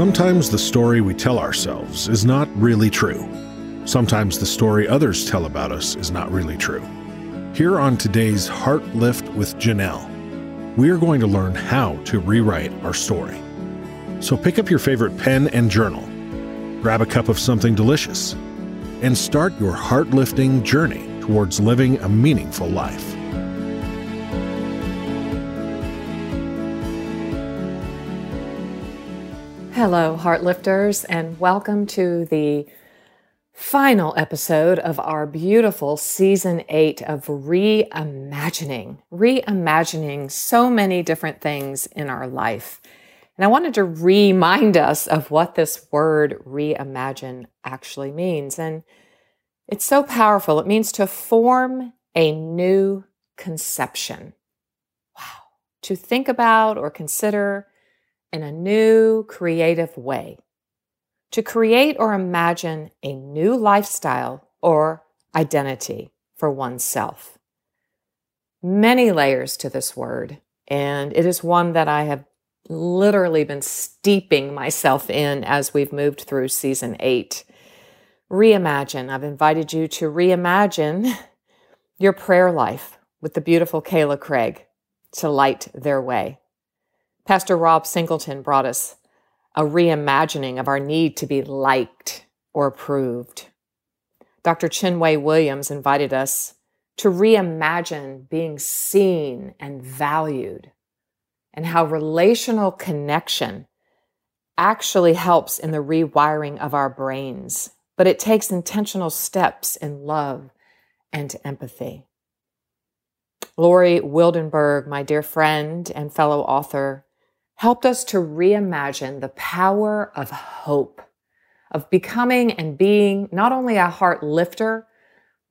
Sometimes the story we tell ourselves is not really true. Sometimes the story others tell about us is not really true. Here on today's Heart Lift with Janelle, we are going to learn how to rewrite our story. So pick up your favorite pen and journal, grab a cup of something delicious, and start your heart lifting journey towards living a meaningful life. Hello, Heartlifters, and welcome to the final episode of our beautiful season eight of reimagining, reimagining so many different things in our life. And I wanted to remind us of what this word reimagine actually means. And it's so powerful. It means to form a new conception. Wow. To think about or consider in a new creative way, to create or imagine a new lifestyle or identity for oneself. Many layers to this word, and it is one that I have literally been steeping myself in as we've moved through season eight. Reimagine. I've invited you to reimagine your prayer life with the beautiful Kayla Craig to light their way. Pastor Rob Singleton brought us a reimagining of our need to be liked or approved. Dr. Chinwe Williams invited us to reimagine being seen and valued and how relational connection actually helps in the rewiring of our brains, but it takes intentional steps in love and empathy. Lori Wildenberg, my dear friend and fellow author, helped us to reimagine the power of hope, of becoming and being not only a heart lifter,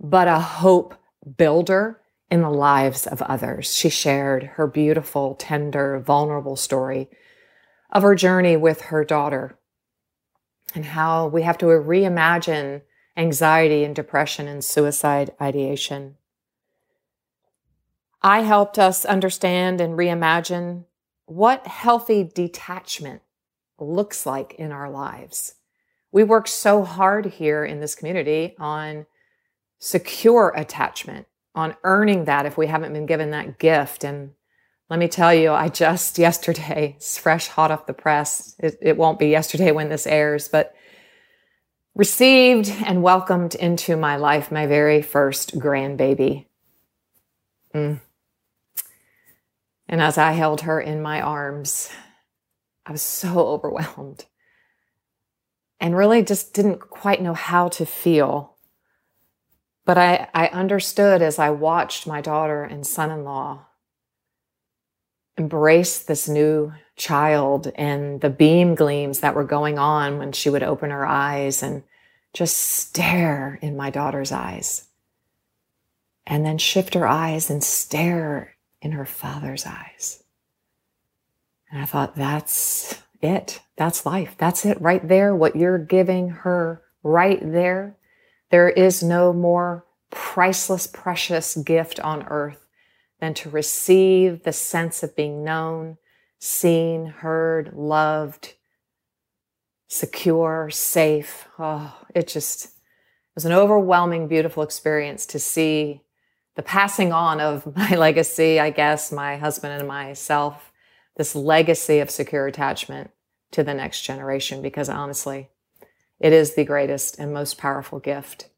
but a hope builder in the lives of others. She shared her beautiful, tender, vulnerable story of her journey with her daughter and how we have to reimagine anxiety and depression and suicide ideation. I helped us understand and reimagine what healthy detachment looks like in our lives. We work so hard here in this community on secure attachment, on earning that if we haven't been given that gift. And let me tell you, I just yesterday, fresh, hot off the press. It, it won't be yesterday when this airs, but received and welcomed into my life my very first grandbaby. Mm. And as I held her in my arms, I was so overwhelmed and really just didn't quite know how to feel. But I, I understood as I watched my daughter and son in law embrace this new child and the beam gleams that were going on when she would open her eyes and just stare in my daughter's eyes. And then shift her eyes and stare in her father's eyes. And I thought, that's it. That's life. That's it right there. What you're giving her right there. There is no more priceless, precious gift on earth than to receive the sense of being known, seen, heard, loved, secure, safe. Oh, it just was an overwhelming, beautiful experience to see the passing on of my legacy, I guess, my husband and myself, this legacy of secure attachment to the next generation, because honestly, it is the greatest and most powerful gift.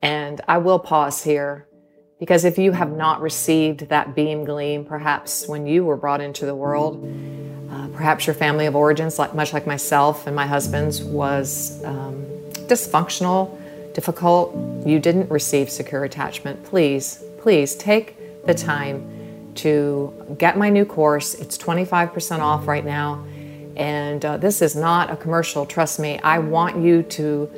And I will pause here because if you have not received that beam gleam, perhaps when you were brought into the world, uh, perhaps your family of origins, like much like myself and my husband's, was um, dysfunctional, difficult. You didn't receive secure attachment. Please please take the time to get my new course. It's 25% off right now. And uh, this is not a commercial, trust me. I want you to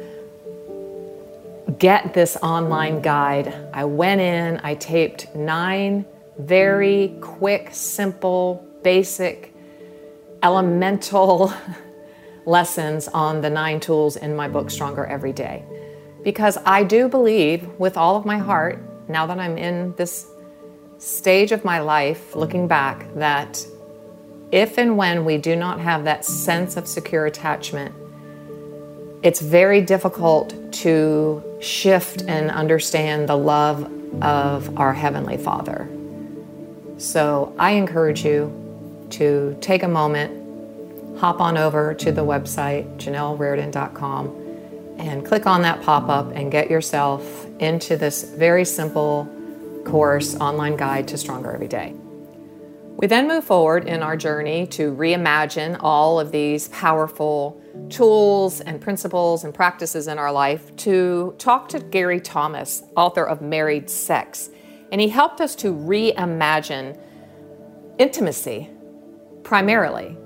get this online guide. I went in, I taped nine very quick, simple, basic, elemental lessons on the nine tools in my book, Stronger Every Day. Because I do believe with all of my heart now that I'm in this stage of my life, looking back, that if and when we do not have that sense of secure attachment, it's very difficult to shift and understand the love of our Heavenly Father. So I encourage you to take a moment, hop on over to the website, janellerardon.com, and click on that pop up and get yourself into this very simple course online guide to Stronger Every Day. We then move forward in our journey to reimagine all of these powerful tools and principles and practices in our life to talk to Gary Thomas, author of Married Sex. And he helped us to reimagine intimacy primarily.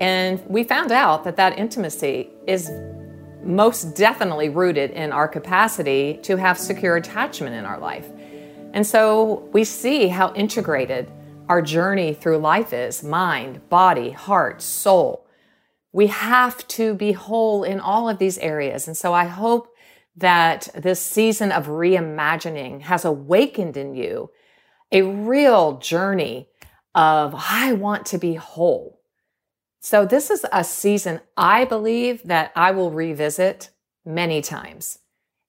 And we found out that that intimacy is most definitely rooted in our capacity to have secure attachment in our life. And so we see how integrated our journey through life is mind, body, heart, soul. We have to be whole in all of these areas. And so I hope that this season of reimagining has awakened in you a real journey of, I want to be whole. So, this is a season I believe that I will revisit many times.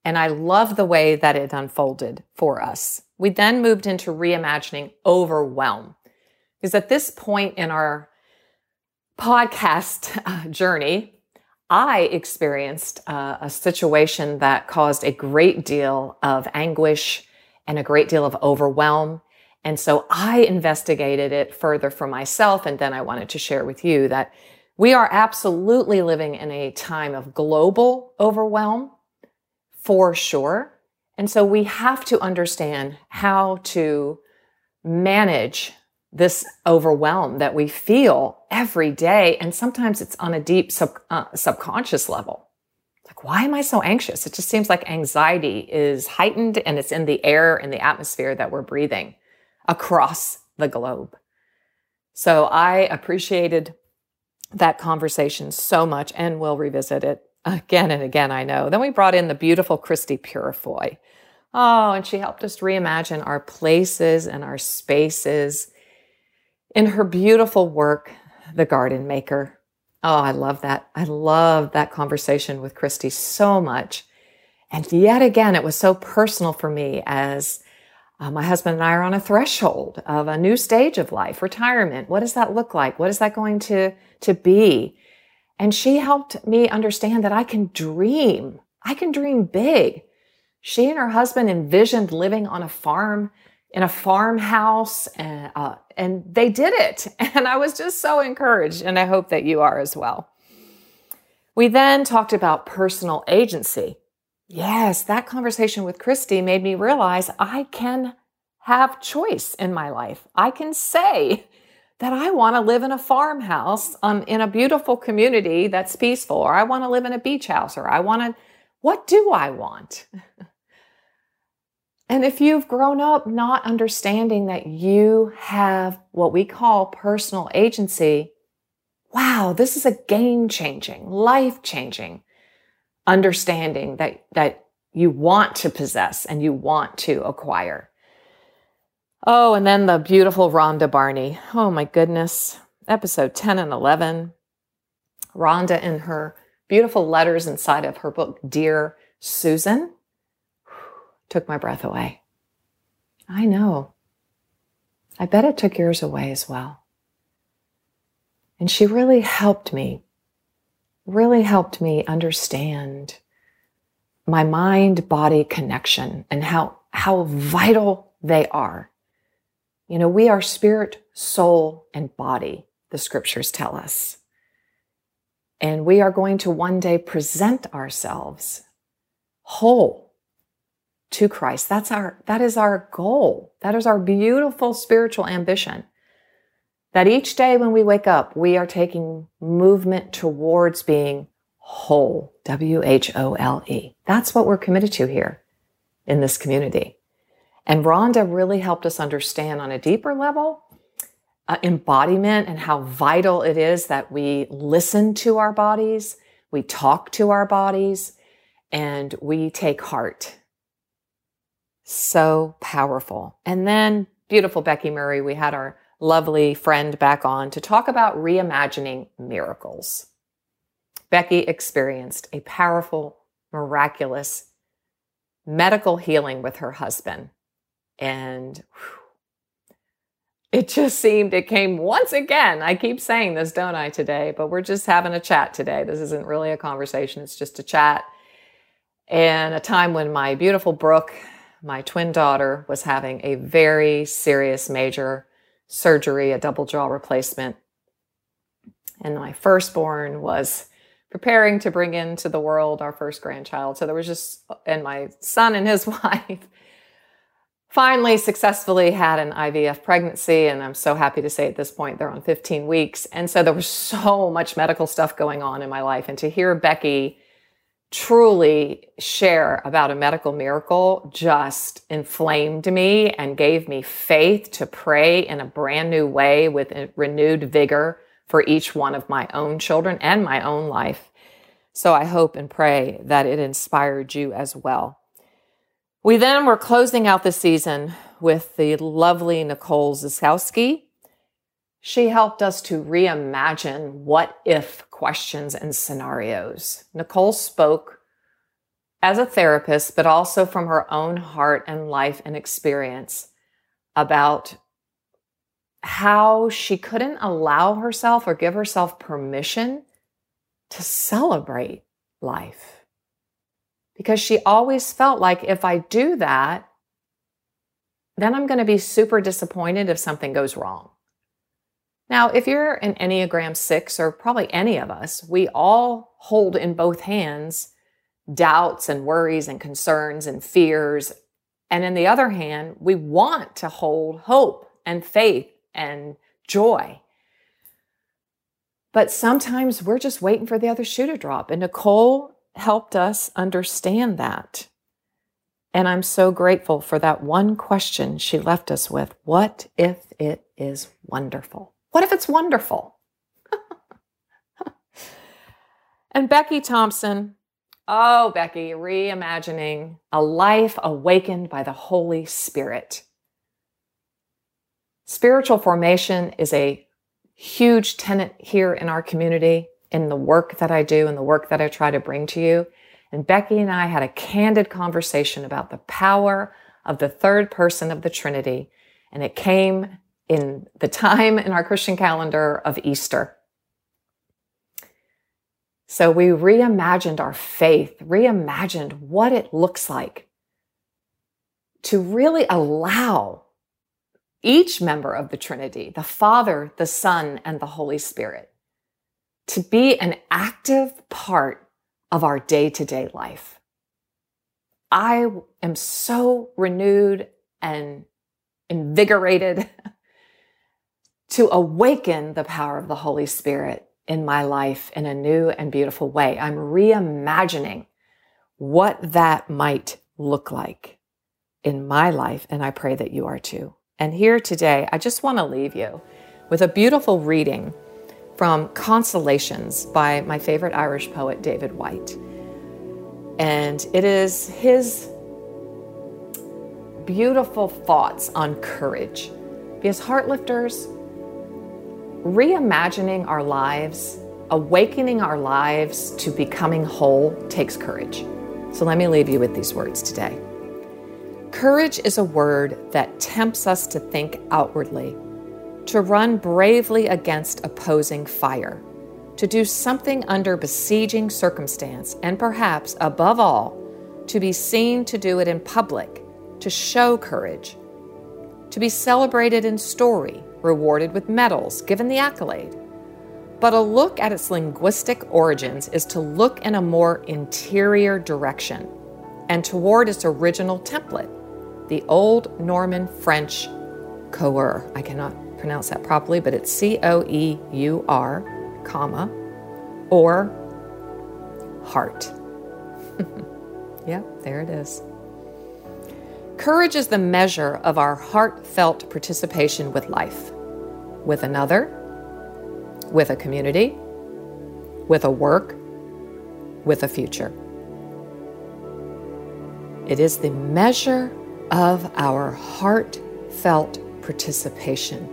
And I love the way that it unfolded for us. We then moved into reimagining overwhelm. Because at this point in our podcast uh, journey, I experienced uh, a situation that caused a great deal of anguish and a great deal of overwhelm. And so I investigated it further for myself. And then I wanted to share with you that we are absolutely living in a time of global overwhelm for sure. And so we have to understand how to manage this overwhelm that we feel every day. And sometimes it's on a deep sub, uh, subconscious level. Like, why am I so anxious? It just seems like anxiety is heightened and it's in the air and the atmosphere that we're breathing across the globe. So I appreciated that conversation so much and we'll revisit it again and again, I know. Then we brought in the beautiful Christy Purifoy. Oh, and she helped us reimagine our places and our spaces in her beautiful work, The Garden Maker. Oh, I love that. I love that conversation with Christy so much. And yet again, it was so personal for me as uh, my husband and I are on a threshold of a new stage of life, retirement. What does that look like? What is that going to, to be? And she helped me understand that I can dream. I can dream big. She and her husband envisioned living on a farm in a farmhouse and, uh, and they did it. And I was just so encouraged. And I hope that you are as well. We then talked about personal agency. Yes, that conversation with Christy made me realize I can have choice in my life. I can say that I want to live in a farmhouse um, in a beautiful community that's peaceful, or I want to live in a beach house, or I want to, what do I want? and if you've grown up not understanding that you have what we call personal agency, wow, this is a game changing, life changing understanding that, that you want to possess and you want to acquire. Oh, and then the beautiful Rhonda Barney. Oh my goodness. Episode 10 and 11. Rhonda in her beautiful letters inside of her book, Dear Susan, took my breath away. I know. I bet it took yours away as well. And she really helped me, really helped me understand my mind body connection and how, how vital they are you know, we are spirit, soul, and body, the scriptures tell us. And we are going to one day present ourselves whole to Christ. That's our, that is our goal. That is our beautiful spiritual ambition. That each day when we wake up, we are taking movement towards being whole. W H O L E. That's what we're committed to here in this community. And Rhonda really helped us understand on a deeper level uh, embodiment and how vital it is that we listen to our bodies, we talk to our bodies, and we take heart. So powerful. And then, beautiful Becky Murray, we had our lovely friend back on to talk about reimagining miracles. Becky experienced a powerful, miraculous medical healing with her husband. And whew, it just seemed it came once again. I keep saying this, don't I, today? But we're just having a chat today. This isn't really a conversation, it's just a chat. And a time when my beautiful Brooke, my twin daughter, was having a very serious, major surgery, a double jaw replacement. And my firstborn was preparing to bring into the world our first grandchild. So there was just, and my son and his wife finally successfully had an IVF pregnancy. And I'm so happy to say at this point they're on 15 weeks. And so there was so much medical stuff going on in my life. And to hear Becky truly share about a medical miracle just inflamed me and gave me faith to pray in a brand new way with renewed vigor for each one of my own children and my own life. So I hope and pray that it inspired you as well. We then were closing out the season with the lovely Nicole Zasowski. She helped us to reimagine what if questions and scenarios. Nicole spoke as a therapist, but also from her own heart and life and experience about how she couldn't allow herself or give herself permission to celebrate life. Because she always felt like if I do that, then I'm going to be super disappointed if something goes wrong. Now, if you're an Enneagram 6 or probably any of us, we all hold in both hands doubts and worries and concerns and fears. And in the other hand, we want to hold hope and faith and joy. But sometimes we're just waiting for the other shoe to drop. And Nicole helped us understand that. And I'm so grateful for that one question she left us with What if it is wonderful? What if it's wonderful? and Becky Thompson, oh, Becky, reimagining a life awakened by the Holy Spirit. Spiritual formation is a huge tenet here in our community, in the work that I do and the work that I try to bring to you. And Becky and I had a candid conversation about the power of the third person of the Trinity. And it came in the time in our Christian calendar of Easter. So we reimagined our faith, reimagined what it looks like to really allow each member of the Trinity, the Father, the Son, and the Holy Spirit, to be an active part of our day to day life. I am so renewed and invigorated to awaken the power of the Holy Spirit in my life in a new and beautiful way. I'm reimagining what that might look like in my life, and I pray that you are too. And here today, I just want to leave you with a beautiful reading from Consolations by my favorite Irish poet, David Whyte. And it is his beautiful thoughts on courage. Because Heartlifters, reimagining our lives, awakening our lives to becoming whole takes courage. So let me leave you with these words today. Courage is a word that tempts us to think outwardly, to run bravely against opposing fire, to do something under besieging circumstance, and perhaps, above all, to be seen to do it in public, to show courage, to be celebrated in story, rewarded with medals, given the accolade. But a look at its linguistic origins is to look in a more interior direction and toward its original template the Old Norman French coeur. I cannot pronounce that properly, but it's C O E U R, comma, or heart. yep, there it is. Courage is the measure of our heartfelt participation with life, with another, with a community, with a work, with a future. It is the measure of our heartfelt participation.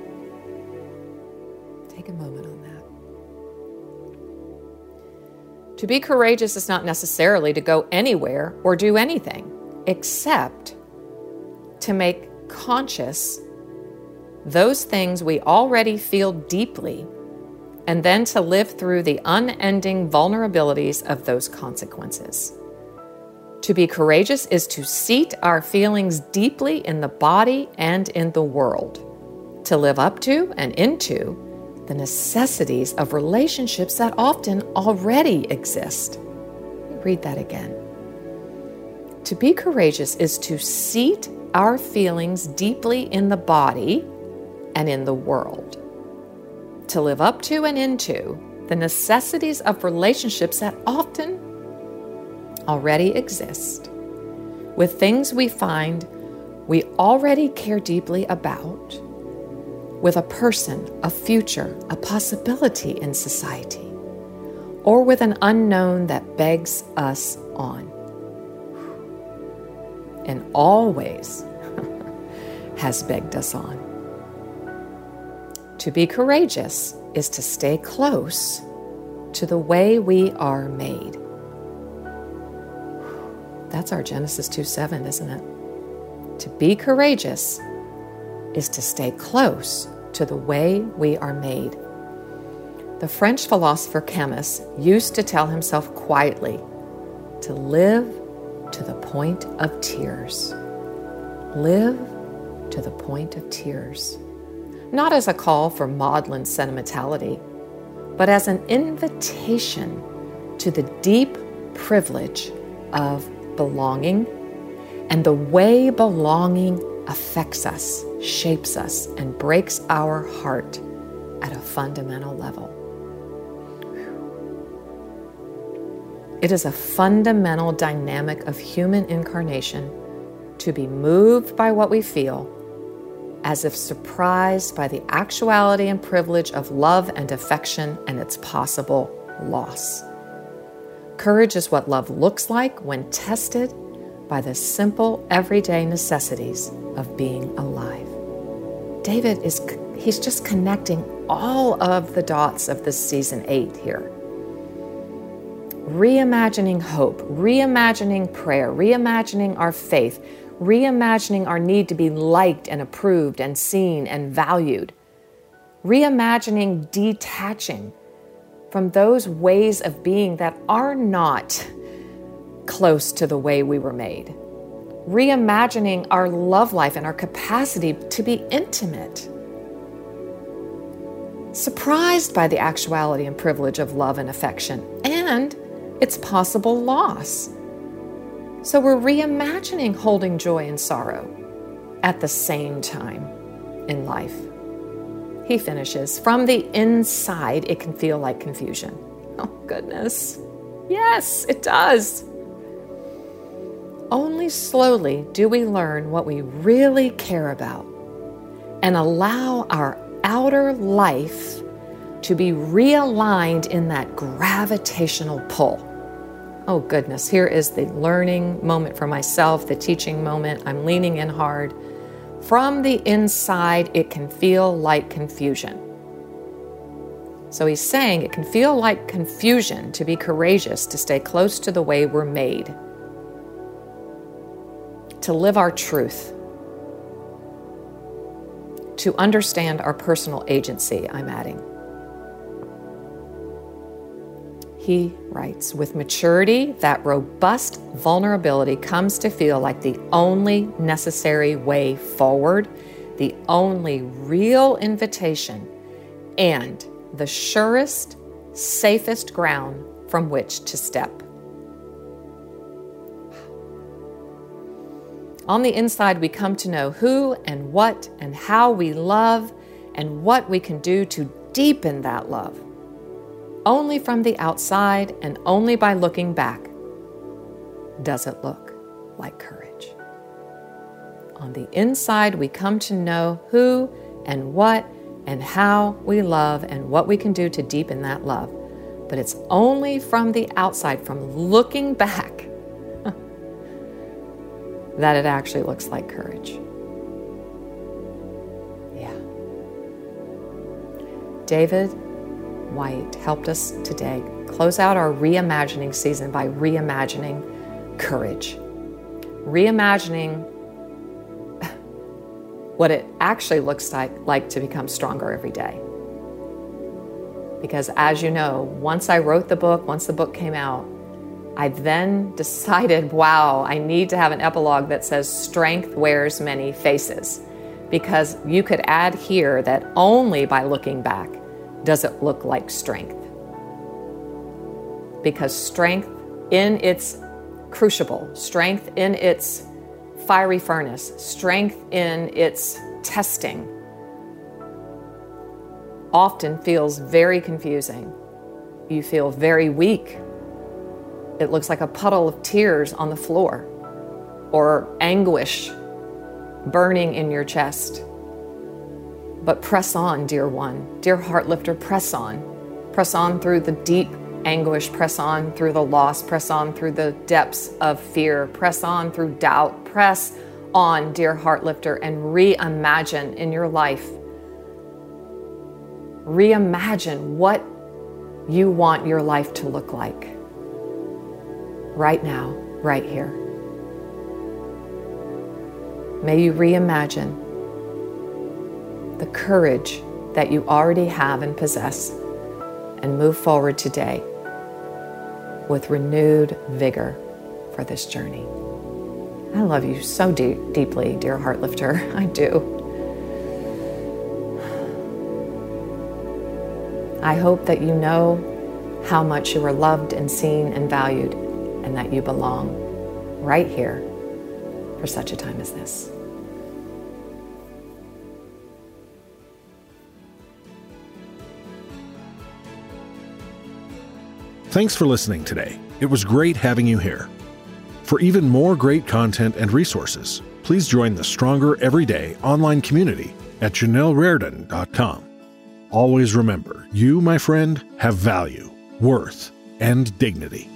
Take a moment on that. To be courageous is not necessarily to go anywhere or do anything, except to make conscious those things we already feel deeply, and then to live through the unending vulnerabilities of those consequences. To be courageous is to seat our feelings deeply in the body and in the world, to live up to and into the necessities of relationships that often already exist. Read that again. To be courageous is to seat our feelings deeply in the body and in the world, to live up to and into the necessities of relationships that often already exist, with things we find we already care deeply about, with a person, a future, a possibility in society, or with an unknown that begs us on. And always has begged us on. To be courageous is to stay close to the way we are made. That's our Genesis 2 7, isn't it? To be courageous is to stay close to the way we are made. The French philosopher Camus used to tell himself quietly to live to the point of tears. Live to the point of tears. Not as a call for maudlin sentimentality, but as an invitation to the deep privilege of belonging and the way belonging affects us, shapes us, and breaks our heart at a fundamental level. It is a fundamental dynamic of human incarnation to be moved by what we feel, as if surprised by the actuality and privilege of love and affection and its possible loss. Courage is what love looks like when tested by the simple everyday necessities of being alive. David is he's just connecting all of the dots of this season 8 here. Reimagining hope, reimagining prayer, reimagining our faith, reimagining our need to be liked and approved and seen and valued, reimagining detaching from those ways of being that are not close to the way we were made. Reimagining our love life and our capacity to be intimate. Surprised by the actuality and privilege of love and affection and its possible loss. So we're reimagining holding joy and sorrow at the same time in life. He finishes, From the inside, it can feel like confusion. Oh, goodness. Yes, it does. Only slowly do we learn what we really care about and allow our outer life to be realigned in that gravitational pull. Oh, goodness, here is the learning moment for myself, the teaching moment. I'm leaning in hard. From the inside, it can feel like confusion. So he's saying it can feel like confusion to be courageous, to stay close to the way we're made, to live our truth, to understand our personal agency, I'm adding. He writes, with maturity, that robust vulnerability comes to feel like the only necessary way forward, the only real invitation, and the surest, safest ground from which to step. On the inside, we come to know who and what and how we love and what we can do to deepen that love only from the outside and only by looking back does it look like courage. On the inside, we come to know who and what and how we love and what we can do to deepen that love. But it's only from the outside, from looking back, that it actually looks like courage. Yeah. David Whyte helped us today close out our reimagining season by reimagining courage. Reimagining what it actually looks like, like to become stronger every day. Because as you know, once I wrote the book, once the book came out, I then decided, wow, I need to have an epilogue that says strength wears many faces. Because you could add here that only by looking back does it look like strength. Because strength in its crucible, strength in its fiery furnace, strength in its testing, often feels very confusing. You feel very weak. It looks like a puddle of tears on the floor or anguish burning in your chest. But press on, dear one, dear heart lifter, press on. Press on through the deep anguish, press on through the loss, press on through the depths of fear, press on through doubt, press on, dear heart lifter, and reimagine in your life. Reimagine what you want your life to look like right now, right here. May you reimagine the courage that you already have and possess and move forward today with renewed vigor for this journey. I love you so deep, deeply, dear heart lifter. I do. I hope that you know how much you are loved and seen and valued, and that you belong right here for such a time as this. Thanks for listening today. It was great having you here. For even more great content and resources, please join the Stronger Everyday online community at JanelleRardon.com. Always remember, you, my friend, have value, worth, and dignity.